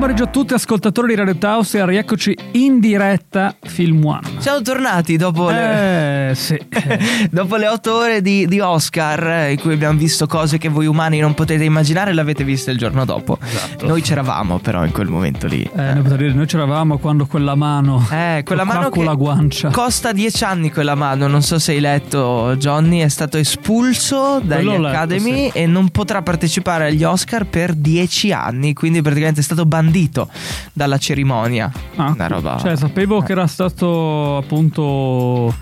pomeriggio a tutti ascoltatori di Radio Taos e rieccoci in diretta Film One. Siamo tornati dopo le, Eh sì, dopo le otto ore di, di Oscar eh, in cui abbiamo visto cose che voi umani non potete immaginare, l'avete viste il giorno dopo. Esatto. Noi c'eravamo però in quel momento lì. eh, noi, potrei dire, noi c'eravamo quando quella mano Eh, quella mano con la guancia. costa 10 anni quella mano, non so se hai letto Johnny, è stato espulso dagli letto, Academy sì. e non potrà partecipare agli Oscar per 10 anni, quindi praticamente è stato bandito dalla cerimonia. Ah, Una roba Cioè, sapevo che era stato appunto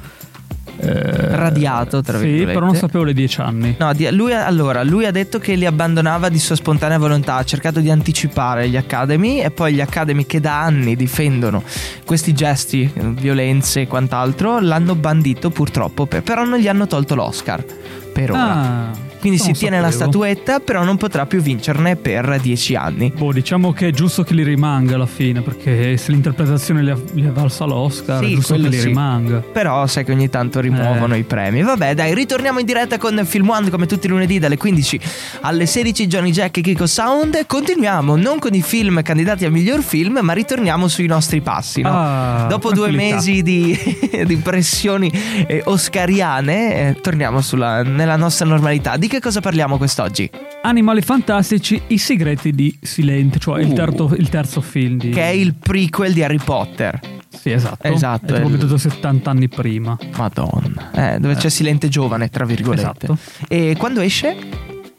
eh, radiato, tra Sì, virgolette. però non sapevo le dieci anni. No, lui, allora, lui ha detto che li abbandonava di sua spontanea volontà, ha cercato di anticipare gli Academy e poi gli Academy che da anni difendono questi gesti, eh, violenze e quant'altro, l'hanno bandito purtroppo, per- però non gli hanno tolto l'Oscar per ora. Ah, Quindi si non tiene la statuetta, però non potrà più vincerne per dieci anni. Boh, diciamo che è giusto che li rimanga alla fine, perché se l'interpretazione gli ha valsa l'Oscar, Sì, è giusto che li sì. rimanga. Però sai che ogni tanto rimuovono Eh. i premi. Vabbè, dai, ritorniamo in diretta con Film One come tutti i lunedì dalle 15 alle 16 Johnny Jack e Kiko Sound. Continuiamo non con i film candidati a miglior film, ma ritorniamo sui nostri passi, no? Ah, Dopo due mesi di, di pressioni eh, oscariane, eh, torniamo sulla- nella nostra normalità. Di che cosa parliamo quest'oggi? Animali fantastici, i segreti di Silente, cioè il, Uh. terzo, il terzo film di... Che è il prequel di Harry Potter. Sì, esatto. Esatto, È è il- venuto 70 anni prima. Madonna. Eh, dove c'è Silente giovane, tra virgolette. Esatto. E quando esce?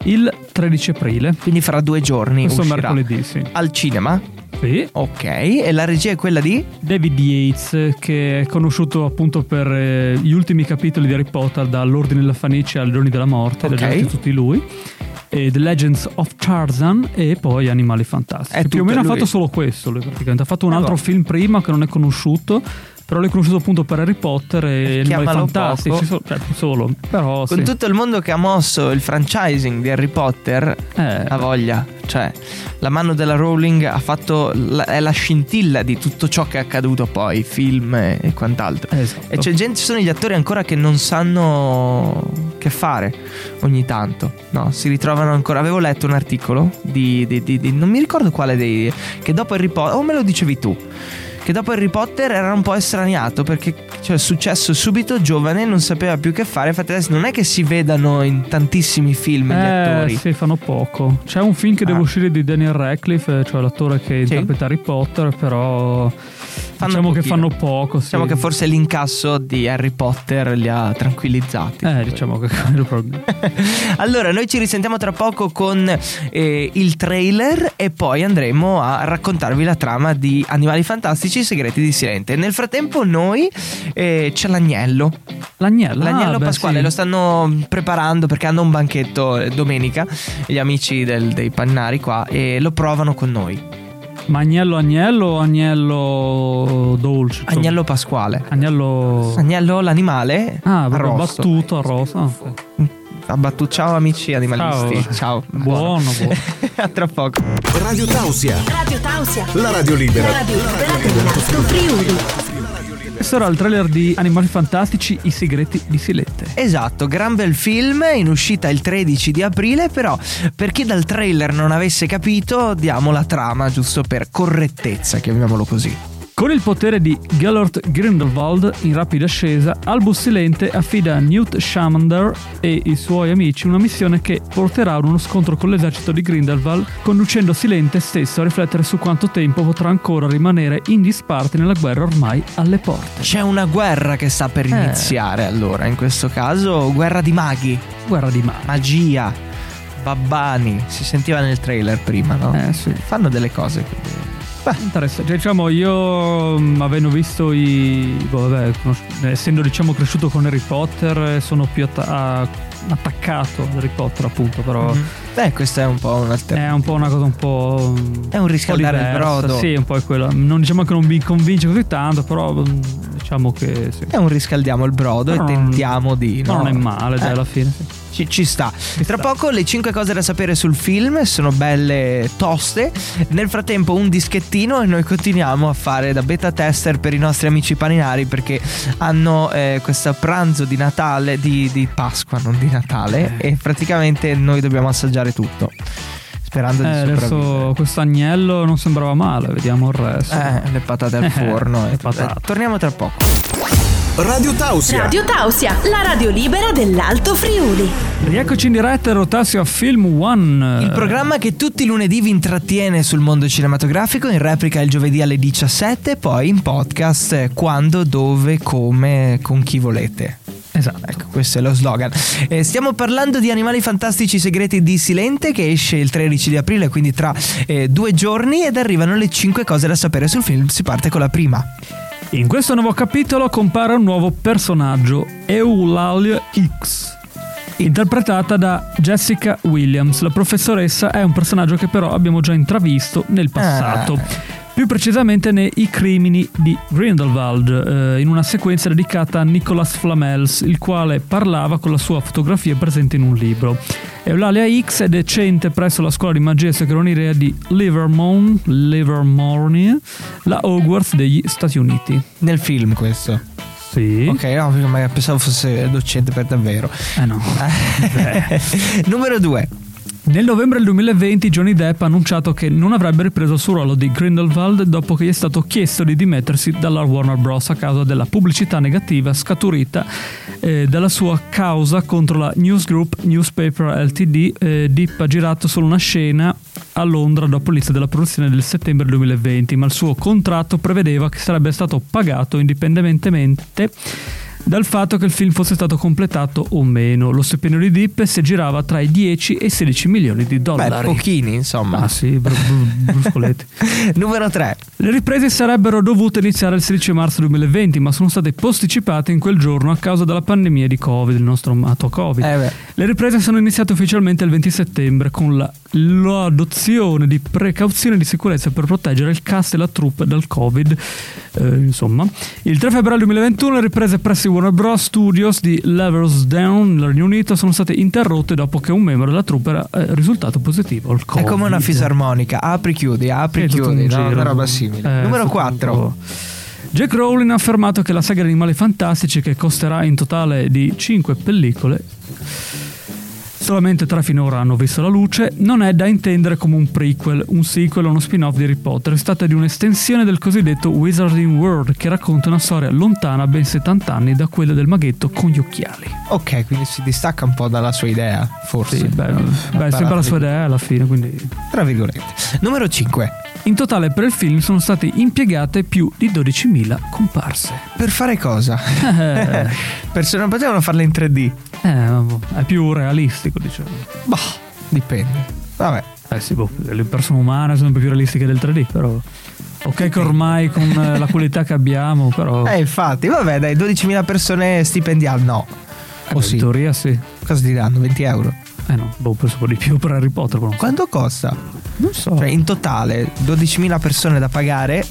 Il 13 aprile. Quindi fra due giorni Questo mercoledì, sì. Al cinema? Sì. Ok, e la regia è quella di? David Yates, che è conosciuto appunto per eh, gli ultimi capitoli di Harry Potter, dall'Ordine della Fenice ai Giorni della Morte, Ok. li ha già fatti tutti lui. E The Legends of Tarzan e poi Animali Fantastici. Più o meno ha lui. fatto solo questo, lui praticamente. Ha fatto un Eh, altro film prima che non è conosciuto, però l'hai conosciuto appunto per Harry Potter e Animali chiamalo Fantastici. poco. so- cioè, solo, però Con sì. tutto il mondo che ha mosso il franchising di Harry Potter, Eh, ha voglia. Cioè, la mano della Rowling ha fatto. la- è la scintilla di tutto ciò che è accaduto poi, film e, e quant'altro. esatto. E c'è gente, ci sono gli attori ancora che non sanno che fare ogni tanto. No, si ritrovano ancora. Avevo letto un articolo di, di- di- di- non mi ricordo quale dei. Che dopo Harry Potter. O me lo dicevi tu. Che dopo Harry Potter era un po' estraniato perché cioè, è successo subito, giovane, non sapeva più che fare. Infatti, adesso non è che si vedano in tantissimi film gli Eh, attori. sì, fanno poco. C'è un film che Ah. deve uscire di Daniel Radcliffe, cioè l'attore che Sì. interpreta Harry Potter, però Fanno diciamo che fanno poco. sì. Diciamo che forse l'incasso di Harry Potter li ha tranquillizzati. Eh, diciamo che quello proprio. allora, noi ci risentiamo tra poco con eh, il trailer e poi andremo a raccontarvi la trama di Animali Fantastici segreti di Silente. Nel frattempo, noi eh, c'è l'agnello. L'agnello. L'agnello ah, beh, pasquale sì. lo stanno preparando perché hanno un banchetto eh, domenica. Gli amici del- dei pannari qua e lo provano con noi. Ma agnello agnello o agnello dolce? Agnello pasquale. Agnello. Agnello l'animale Ah, proprio arrosto. battuto, arrosto. Ah, ok. Abbattuto. Ciao amici animalisti. Ciao. Buono, buono. a tra poco. Radio Tausia, Radio Tausia. la radio libera. La radio libera dell'Alto Friuli. Questo era il trailer di Animali Fantastici, i segreti di Silente. Esatto, gran bel film in uscita il 13 di aprile, però per chi dal trailer non avesse capito diamo la trama giusto per correttezza, chiamiamolo così. Con il potere di Gellert Grindelwald in rapida ascesa, Albus Silente affida a Newt Scamander e i suoi amici una missione che porterà ad uno scontro con l'esercito di Grindelwald, conducendo Silente stesso a riflettere su quanto tempo potrà ancora rimanere in disparte nella guerra ormai alle porte. C'è una guerra che sta per Eh. iniziare allora, in questo caso guerra di maghi, Guerra di mare. magia, babbani, si sentiva nel trailer prima, no? Eh sì. Fanno delle cose quindi Interessante. Diciamo, io mh, avendo visto i. boh, vabbè, essendo diciamo cresciuto con Harry Potter, eh, sono più atta- a- attaccato ad Harry Potter, appunto. Però Beh, questa è un po' un'alternativa. è un po' una cosa un po'. È un riscaldare il diversa. brodo. Sì, un po' è quello. Non diciamo che non mi convince così tanto, però mh, diciamo che sì. È un riscaldiamo il brodo Però e non- tentiamo di. No? non è male, dai, Eh. alla fine. sì. Ci, ci sta. Tra sta. poco le 5 cose da sapere sul film sono belle toste. Nel frattempo un dischettino e noi continuiamo a fare da beta tester per i nostri amici paninari perché hanno eh, questo pranzo di Natale, di, di Pasqua, non di Natale, Eh. e praticamente noi dobbiamo assaggiare tutto. Sperando di Eh, adesso questo agnello non sembrava male, vediamo il resto. Eh, le patate al Eh, forno. eh. patate. Torniamo tra poco. Radio Tausia. Radio Tausia, la radio libera dell'Alto Friuli. Rieccoci in diretta, Rotasio a Film One. Il programma che tutti i lunedì vi intrattiene sul mondo cinematografico, in replica il giovedì alle 17, poi in podcast eh, quando, dove, come, con chi volete. Esatto. Ecco, questo è lo slogan. Eh, stiamo parlando di Animali Fantastici Segreti di Silente che esce il 13 di aprile, quindi tra eh, due giorni ed arrivano le 5 cose da sapere sul film. Si parte con la prima. In questo nuovo capitolo compare un nuovo personaggio, Eulalia X. Interpretata da Jessica Williams, la professoressa è un personaggio che però abbiamo già intravisto nel passato. Ah. Più precisamente nei crimini di Grindelwald, eh, in una sequenza dedicata a Nicholas Flamels, il quale parlava con la sua fotografia presente in un libro. Eulalia X è decente presso la scuola di magia e segreteria di Livermore, Livermore, la Hogwarts degli Stati Uniti. Nel film questo. Sì. Ok, no, pensavo fosse docente per davvero. Eh no. Numero 2. Nel novembre del 2020 Johnny Depp ha annunciato che non avrebbe ripreso il suo ruolo di Grindelwald dopo che gli è stato chiesto di dimettersi dalla Warner Bros. a causa della pubblicità negativa scaturita eh, dalla sua causa contro la News Group Newspaper Ltd. Eh, Depp ha girato solo una scena a Londra dopo l'inizio della produzione del settembre 2020, ma il suo contratto prevedeva che sarebbe stato pagato indipendentemente dal fatto che il film fosse stato completato o meno. Lo stipendio di Depp si girava tra i 10 e i 16 milioni di Beh, dollari. pochini, insomma. Ah sì, bru- bru- bruscoletti. Numero 3. Le riprese sarebbero dovute iniziare il 16 marzo 2020, ma sono state posticipate in quel giorno a causa della pandemia di Covid, il nostro amato Covid. Eh beh. Le riprese sono iniziate ufficialmente il 20 settembre con la- l'adozione di precauzioni di sicurezza per proteggere il cast e la troupe dal Covid. Eh, insomma, il 3 febbraio 2021 le riprese presso i Warner Bros. Studios di Down nel Regno Unito sono state interrotte dopo che un membro della troupe era eh, risultato positivo al È Covid. come una fisarmonica, apri chiudi, apri È chiudi, no? una roba simile. Eh, Numero tutto 4. un po'. Jack Rowling ha affermato che la saga di Animali Fantastici, che costerà in totale di 5 pellicole, solamente tre finora hanno visto la luce, non è da intendere come un prequel, un sequel o uno spin-off di Harry Potter, si tratta di un'estensione del cosiddetto Wizarding World che racconta una storia lontana ben 70 anni da quella del maghetto con gli occhiali. Ok, quindi si distacca un po' dalla sua idea, forse. Sì, beh, beh, sembra la sua idea alla fine, quindi... Tra virgolette. Numero 5. In totale per il film sono state impiegate più di 12.000 comparse. Per fare cosa? Persone non potevano farle in 3D. eh, è più realistico, diciamo. Bah, dipende. Vabbè. Eh sì, boh, le persone umane sono più realistiche del 3D, però... Ok che ormai con eh, la qualità che abbiamo, però... Eh, infatti, vabbè, dai, 12.000 persone stipendiali, no. eh, O in sì. teoria sì. Cosa ti danno? 20 euro? Eh no, boh, penso un po' di più per Harry Potter, però. Quanto costa? Non so. Cioè, in totale, 12.000 persone da pagare.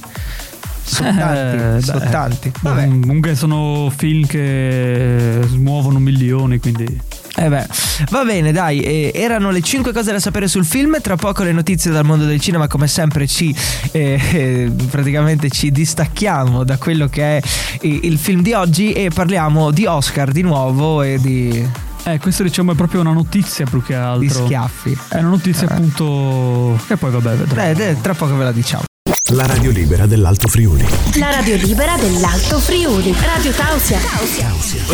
Sono tanti, Eh, sono beh, tanti. boh, Vabbè. Comunque sono film che smuovono milioni, quindi... Eh beh, va bene, dai, eh, erano le 5 cose da sapere sul film, tra poco le notizie dal mondo del cinema, come sempre ci eh, eh, praticamente ci distacchiamo da quello che è il film di oggi e parliamo di Oscar di nuovo e di, Eh, questo diciamo è proprio una notizia più che altro. di schiaffi. È una notizia appunto... Che poi vabbè, vedremo. Eh, tra poco ve la diciamo. La radio libera dell'Alto Friuli. La radio libera dell'Alto Friuli. Radio Tausia.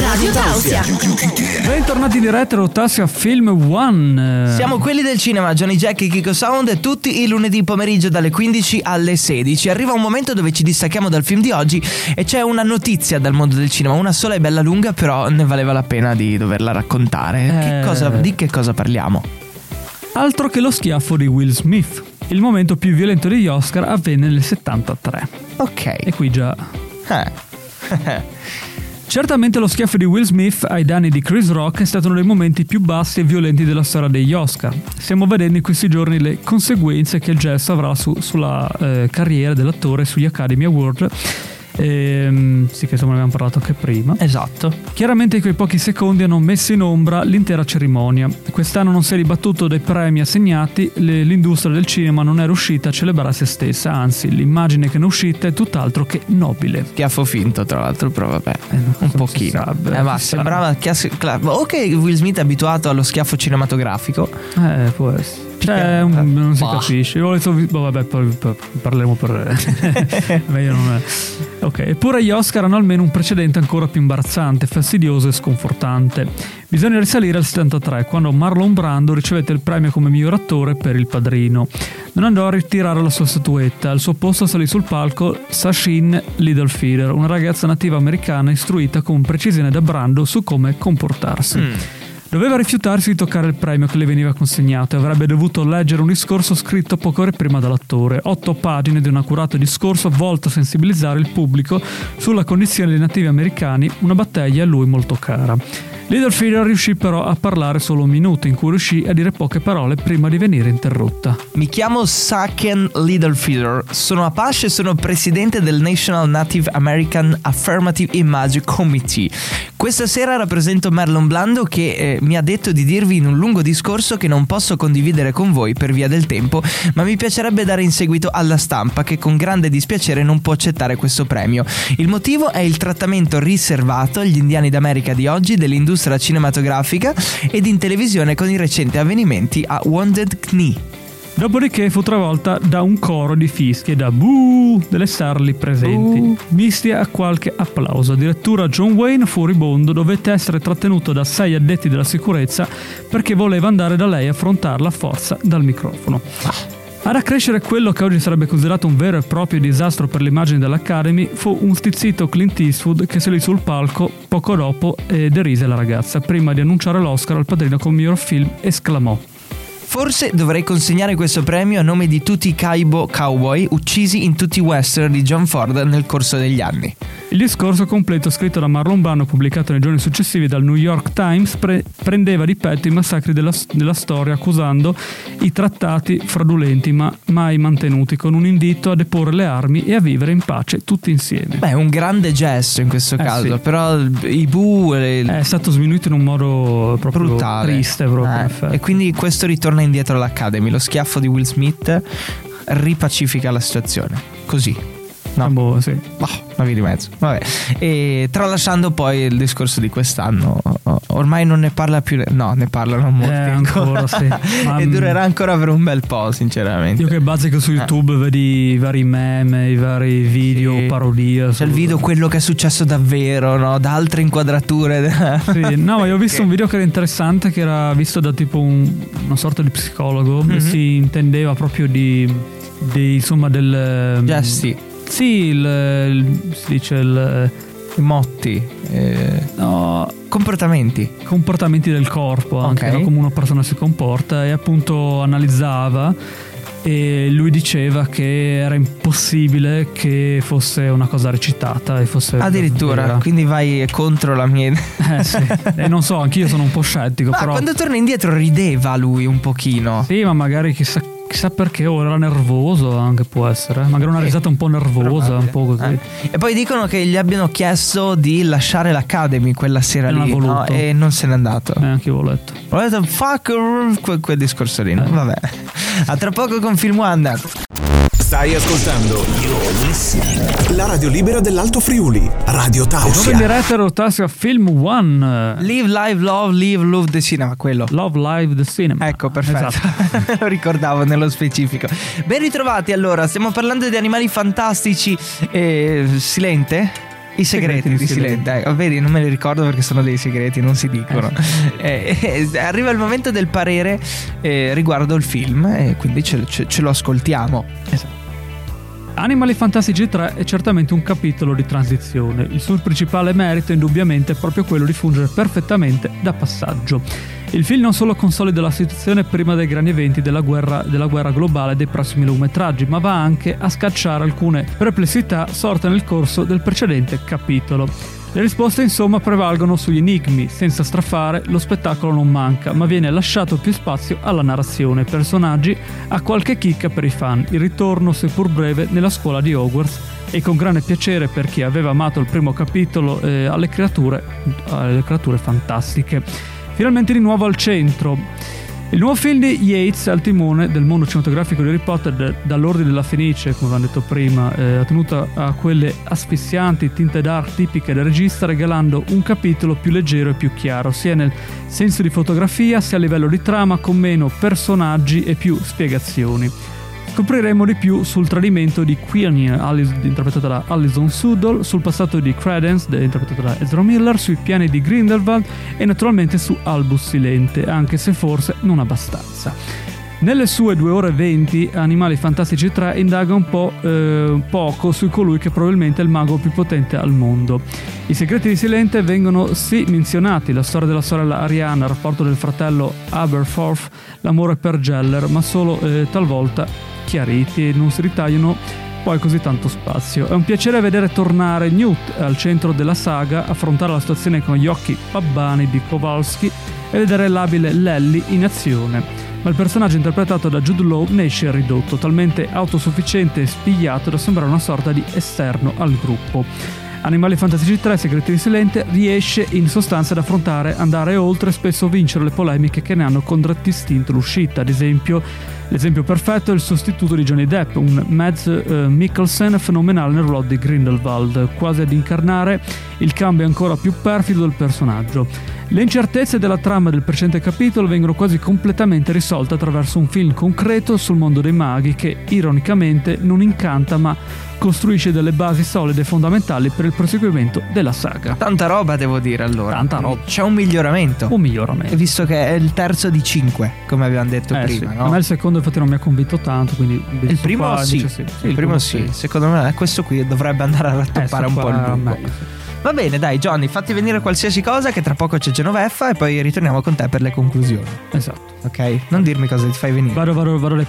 Radio Tausia. Bentornati in diretta, Rotassia Film One. Siamo quelli del cinema, Johnny Jack e Kiko Sound, tutti i lunedì pomeriggio dalle 15 alle 16. Arriva un momento dove ci distacchiamo dal film di oggi e c'è una notizia dal mondo del cinema, una sola e bella lunga, però ne valeva la pena di doverla raccontare. Che Eh. cosa- di che cosa parliamo? Altro che lo schiaffo di Will Smith. Il momento più violento degli Oscar avvenne nel 73. Ok. E qui già Eh. Certamente lo schiaffo di Will Smith ai danni di Chris Rock è stato uno dei momenti più bassi e violenti della storia degli Oscar. Stiamo vedendo in questi giorni le conseguenze che il gesto avrà su- sulla eh, carriera dell'attore sugli Academy Award. Ehm, sì, che insomma ne abbiamo parlato anche prima. Esatto. Chiaramente quei pochi secondi hanno messo in ombra l'intera cerimonia. Quest'anno non si è ribattuto dai premi assegnati, le- l'industria del cinema non è riuscita a celebrare se stessa, anzi l'immagine che ne è uscita è tutt'altro che nobile. Schiaffo finto, tra l'altro, però vabbè. Eh, no, Un pochino. sa, beh, eh, ma sembrava chiass- cla- Ok, Will Smith è abituato allo schiaffo cinematografico. Eh, può essere. Cioè, un- non si Bah. capisce. Io ho letto- boh, vabbè, parleremo per. Meglio non è. Ok, eppure gli Oscar hanno almeno un precedente ancora più imbarazzante, fastidioso e sconfortante. Bisogna risalire al 73, quando Marlon Brando ricevette il premio come miglior attore per Il Padrino. Non andò a ritirare la sua statuetta, al suo posto salì sul palco Sashin Littlefielder, una ragazza nativa americana istruita con precisione da Brando su come comportarsi. Doveva rifiutarsi di toccare il premio che le veniva consegnato e avrebbe dovuto leggere un discorso scritto poche ore prima dall'attore. Otto pagine di un accurato discorso volto a sensibilizzare il pubblico sulla condizione dei nativi americani, una battaglia a lui molto cara. Littlefielder riuscì però a parlare solo un minuto, in cui riuscì a dire poche parole prima di venire interrotta. Mi chiamo Saken Littlefielder, sono Apache e sono presidente del National Native American Affirmative Image Committee. Questa sera rappresento Marlon Blando che eh, mi ha detto di dirvi in un lungo discorso che non posso condividere con voi per via del tempo, ma mi piacerebbe dare in seguito alla stampa che con grande dispiacere non può accettare questo premio. Il motivo è il trattamento riservato agli indiani d'America di oggi dell'industria cinematografica ed in televisione con i recenti avvenimenti a Wounded Knee. Dopodiché fu travolta da un coro di fischi e da buh delle star lì presenti, Buh. misti a qualche applauso. Addirittura John Wayne, furibondo, dovette essere trattenuto da sei addetti della sicurezza perché voleva andare da lei a affrontarla a forza dal microfono. Ad accrescere quello che oggi sarebbe considerato un vero e proprio disastro per l'immagine dell'Academy fu un stizzito Clint Eastwood che salì sul palco poco dopo e derise la ragazza. Prima di annunciare l'Oscar al padrino come miglior film, esclamò. Forse dovrei consegnare questo premio a nome di tutti i caibo cowboy uccisi in tutti i western di John Ford nel corso degli anni. Il discorso completo scritto da Marlon Brando pubblicato nei giorni successivi dal New York Times pre- prendeva di petto i massacri della, della storia accusando i trattati fraudolenti ma mai mantenuti con un invito a deporre le armi e a vivere in pace tutti insieme. Beh, un grande gesto in questo Eh, caso, sì. però i bu e È stato sminuito in un modo proprio brutale. triste proprio, Eh, e quindi questo ritorna indietro all'Academy. Lo schiaffo di Will Smith ripacifica la situazione. Così. No. Boh, sì. Boh, una via di mezzo. Vabbè. E tralasciando poi il discorso di quest'anno, ormai non ne parla più. No, ne parlano molti. Eh, ancora, sì. Ma, e durerà ancora per un bel po', sinceramente. Io che bazzico su YouTube vedi i vari meme, i vari video, Eh. Sì. parodie. C'è il video quello che è successo davvero, no? Da altre inquadrature. Sì, no, ma io ho visto un video che era interessante, che era visto da tipo un- una sorta di psicologo, Mhm. e si intendeva proprio di, di, insomma del... Gesti, Sì, il, il- si dice il... i motti, eh, no, comportamenti. comportamenti del corpo, anche Ok. no? come una persona si comporta e appunto analizzava e lui diceva che era impossibile che fosse una cosa recitata e fosse Addirittura, vera. quindi vai contro la mia. Eh sì, e non so, anch'io sono un po' scettico, Ma però quando torna indietro rideva lui un pochino. Sì, ma magari chissà, chissà perché ora era nervoso anche può essere. eh. Magari una risata un po' nervosa, un po' così. Eh. E poi dicono che gli abbiano chiesto di lasciare l'Academy quella sera E non lì no? e non se n'è andato. Eh, anche io l'ho letto. Ho detto fuck quel, quel discorso lì. no? Eh. Vabbè. A tra poco con Film One. Stai ascoltando la radio libera dell'Alto Friuli, Radio Tausia. diretta Rotasio a Film One. Live, live, love, live, love the cinema, quello. Love Live the Cinema. Ecco, perfetto. Esatto. Lo ricordavo nello specifico. Ben ritrovati allora, stiamo parlando di animali fantastici. Eh, silente? I segreti, Segreti di di Silente. Ecco, vedi, non me li ricordo perché sono dei segreti, non si dicono. Eh, eh, arriva il momento del parere eh, riguardo il film e quindi ce, ce- ce lo ascoltiamo. Animali Fantastici 3 è certamente un capitolo di transizione. Il suo principale merito indubbiamente è proprio quello di fungere perfettamente da passaggio. Il film non solo consolida la situazione prima dei grandi eventi della guerra, della guerra globale dei prossimi lungometraggi, ma va anche a scacciare alcune perplessità sorte nel corso del precedente capitolo. Le risposte insomma prevalgono sugli enigmi, senza strafare lo spettacolo non manca, ma viene lasciato più spazio alla narrazione, personaggi, a qualche chicca per i fan, il ritorno seppur breve nella scuola di Hogwarts e con grande piacere per chi aveva amato il primo capitolo eh, alle, creature, alle creature fantastiche. Finalmente di nuovo al centro. Il nuovo film di Yates al timone del mondo cinematografico di Harry Potter, dall'ordine della Fenice, come avevamo detto prima, eh, ha tenuto a quelle asfissianti tinte dark tipiche del regista, regalando un capitolo più leggero e più chiaro, sia nel senso di fotografia, sia a livello di trama, con meno personaggi e più spiegazioni. Scopriremo di più sul tradimento di Queenie, interpretata da Alison Sudol, sul passato di Credence, interpretata da Ezra Miller, sui piani di Grindelwald e naturalmente su Albus Silente, anche se forse non abbastanza. Nelle sue 2 ore e 20, Animali Fantastici 3 indaga un po' eh, poco su colui che probabilmente è il mago più potente al mondo. I segreti di Silente vengono sì menzionati, la storia della sorella Ariana, il rapporto del fratello Aberforth, l'amore per Geller, ma solo eh, talvolta chiariti e non si ritagliano poi così tanto spazio. È un piacere vedere tornare Newt al centro della saga, affrontare la situazione con gli occhi pabbani di Kowalski e vedere l'abile Lelly in azione. Ma il personaggio interpretato da Jude Law ne esce ridotto, talmente autosufficiente e spigliato da sembrare una sorta di esterno al gruppo. Animali Fantastici 3, Segreti di Silente, riesce in sostanza ad affrontare, andare oltre e spesso vincere le polemiche che ne hanno contraddistinto l'uscita. Ad esempio, l'esempio perfetto è il sostituto di Johnny Depp, un Mads uh, Mikkelsen fenomenale nel ruolo di Grindelwald, quasi ad incarnare il cambio ancora più perfido del personaggio. Le incertezze della trama del precedente capitolo vengono quasi completamente risolte attraverso un film concreto sul mondo dei maghi che, ironicamente, non incanta ma costruisce delle basi solide e fondamentali per il proseguimento della saga. Tanta roba devo dire allora. Tanta roba. C'è un miglioramento. Un miglioramento. Visto che è il terzo di cinque, come abbiamo detto Eh, prima, sì. no? A me il secondo infatti non mi ha convinto tanto, quindi Il primo qua sì. dice sì. Sì, il primo sì. Secondo me questo qui dovrebbe andare a Eh, rattoppare sto un po' il lungo. meglio, sì. Va bene, dai, Johnny, fatti venire qualsiasi cosa che tra poco c'è Genoveffa e poi ritorniamo con te per le conclusioni. Esatto. Ok? Non dirmi cosa ti fai venire. Vado, vado, vado le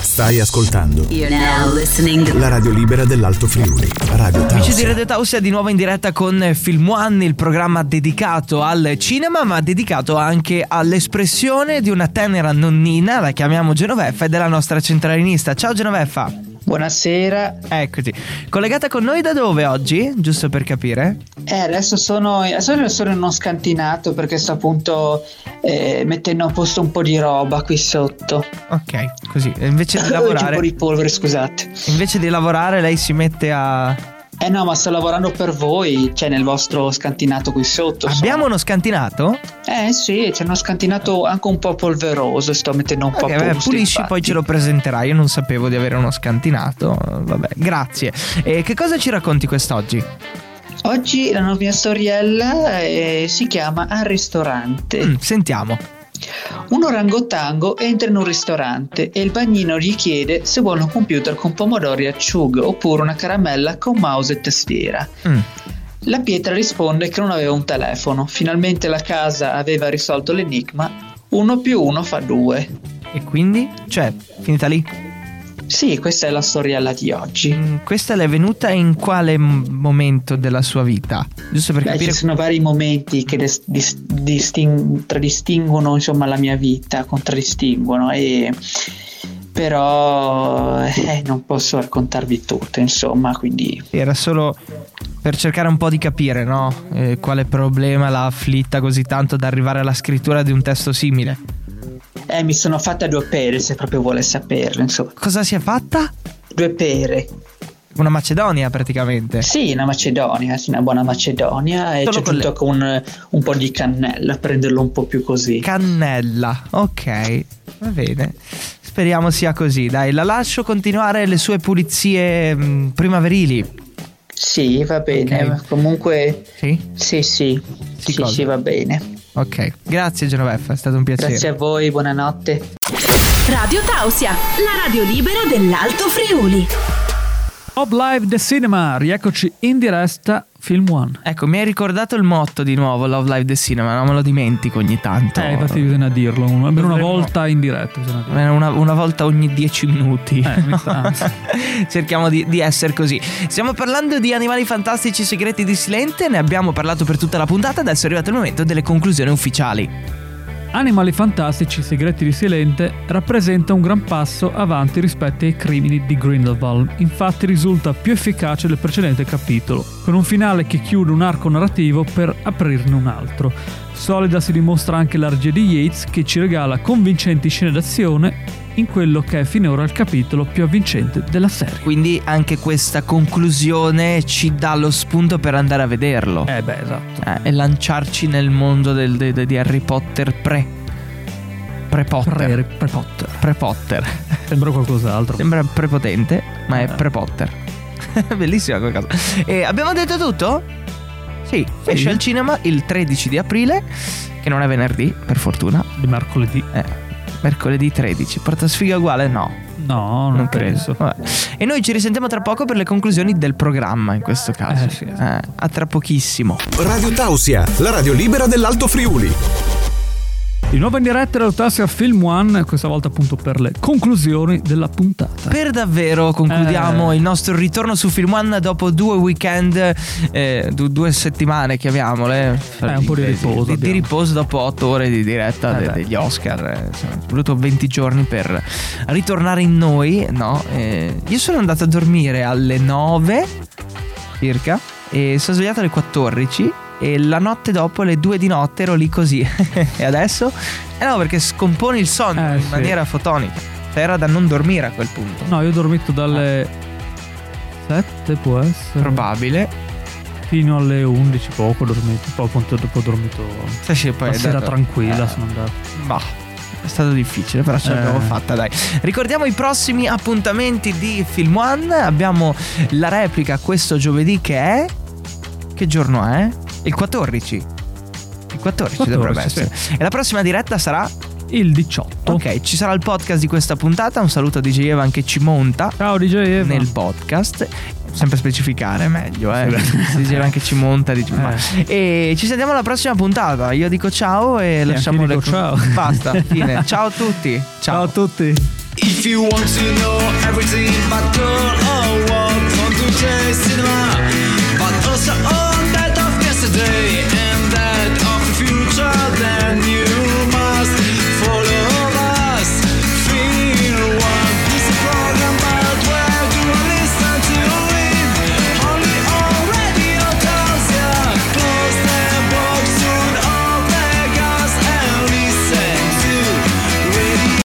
Stai ascoltando You're now listening to la radio libera dell'Alto Friuli. Radio Amici di Tausia. Radio Tausia di nuovo in diretta con Film One, il programma dedicato al cinema, ma dedicato anche all'espressione di una tenera nonnina, la chiamiamo Genoveffa, ed è la nostra centralinista. Ciao Genoveffa. Buonasera. Eccoti. Collegata con noi da dove oggi? Giusto per capire. Eh, adesso sono, adesso sono in uno scantinato perché sto appunto eh, mettendo a posto un po' di roba qui sotto. Ok, così. Invece di C'è un po' lavorare, di polvere, scusate. invece di lavorare lei si mette a... Eh no, ma sto lavorando per voi, cioè nel vostro scantinato qui sotto. Abbiamo uno scantinato? Eh sì, c'è uno scantinato anche un po' polveroso, sto mettendo un po' Ok, a vabbè, posto. pulisci, infatti. poi ce lo presenterai. Io non sapevo di avere uno scantinato. Vabbè, grazie. E che cosa ci racconti quest'oggi? Oggi la mia storiella eh, si chiama Al ristorante. Mm, sentiamo. Un orangotango entra in un ristorante e il bagnino gli chiede se vuole un computer con pomodori e acciughe oppure una caramella con mouse e tastiera. Mm. La pietra risponde che non aveva un telefono. Finalmente la casa aveva risolto l'enigma. Uno più uno fa due. E quindi? Cioè, finita lì? Sì, questa è la storiella di oggi. Mm, Questa le è venuta in quale momento della sua vita? Giusto per Beh, capire. ci sono vari momenti che dis- dis- distin- contraddistinguono insomma la mia vita, contraddistinguono e però eh, non posso raccontarvi tutto, insomma, quindi Era solo per cercare un po' di capire, no? Eh, quale problema l'ha afflitta così tanto da arrivare alla scrittura di un testo simile. Eh, mi sono fatta due pere se proprio vuole saperlo, insomma, Cosa si è fatta? due pere. Una Macedonia praticamente. Sì, una macedonia, sì, una buona macedonia e Solo c'è con tutto con un po' di cannella, prenderlo un po' più così. Cannella, ok, va bene. Speriamo sia così. Dai, la lascio continuare le sue pulizie mh, primaverili. sì, va bene, Ok. comunque Sì? sì, sì, Sì, sì, sì, va bene. Ok. Grazie Genoveffa, è stato un piacere. Grazie a voi, buonanotte. Radio Tausia, la radio libera dell'Alto Friuli. Mob Live The Cinema, rieccoci in diretta, Film One. Ecco, mi hai ricordato il motto di nuovo, Love Live the Cinema, non me lo dimentico ogni tanto. Eh, infatti bisogna dirlo, almeno una Dovremmo- volta in diretta. Una, una volta ogni dieci minuti. Eh, tanto. Cerchiamo di, di essere così. Stiamo parlando di animali fantastici segreti di Silente. Ne abbiamo parlato per tutta la puntata. Adesso è arrivato il momento delle conclusioni ufficiali. Animali fantastici segreti di Silente rappresenta un gran passo avanti rispetto ai crimini di Grindelwald. Infatti risulta più efficace del precedente capitolo, con un finale che chiude un arco narrativo per aprirne un altro. Solida si dimostra anche la regia di Yates che ci regala convincenti scene d'azione in quello che è finora il capitolo più avvincente della serie. Quindi anche questa conclusione ci dà lo spunto per andare a vederlo. Eh beh, esatto. Eh, e lanciarci nel mondo del- de- de- di Harry Potter pre. Pre-Potter. Pre, pre Potter. Pre-Potter. Sembra qualcos'altro. Sembra prepotente, ma è Eh. Pre-Potter. Bellissima quella cosa. E abbiamo detto tutto? Sì, Sì. esce al cinema il 13 di aprile, che non è venerdì, per fortuna. Di mercoledì. Eh, mercoledì 13. Porta sfiga uguale? No, No, non, non penso. credo. Vabbè. E noi ci risentiamo tra poco per le conclusioni del programma in questo caso. Eh, sì, esatto. Eh, a tra pochissimo. Radio Tausia, la radio libera dell'Alto Friuli. Di nuovo in diretta Rotasia Film One, questa volta appunto per le conclusioni della puntata. Per davvero concludiamo Eh. il nostro ritorno su Film One dopo due weekend, eh, du- due settimane chiamiamole. Eh, un po' di riposo Di, di riposo dopo otto ore di diretta Eh de- degli Oscar. eh, È voluto 20 giorni per ritornare in noi, no? Eh, io sono andato a dormire alle 9 circa e sono svegliato alle 14 e la notte dopo alle 2 di notte ero lì così. e adesso? Eh no, perché scomponi il sonno Eh, in sì. maniera fotonica. Cioè, Era da non dormire a quel punto. No, io ho dormito dalle 7 può essere. Probabile. Fino alle 11 poco ho dormito. Poi appunto dopo ho dormito Sì, sì, poi la sera dato- tranquilla eh, sono andato. Bah, è stato difficile, però ce l'abbiamo Eh. fatta, dai. Ricordiamo i prossimi appuntamenti di Film One. Abbiamo la replica questo giovedì che è. Che giorno è? Il 14. Il 14, 14, dovrebbe sì. essere. E la prossima diretta sarà. Il 18. Ok, ci sarà il podcast di questa puntata. Un saluto a DJ Evan che ci monta Ciao DJ Eva. nel podcast. Sempre specificare meglio, eh. Sì. Si diceva anche ci monta, dici, ma- Eh. E ci sentiamo alla prossima puntata. Io dico ciao e lasciamo anche le dico ciao. Basta, fine. Ciao a tutti. Ciao a tutti. If you want to know everything about girl or what, come to J Cinema. But also, oh,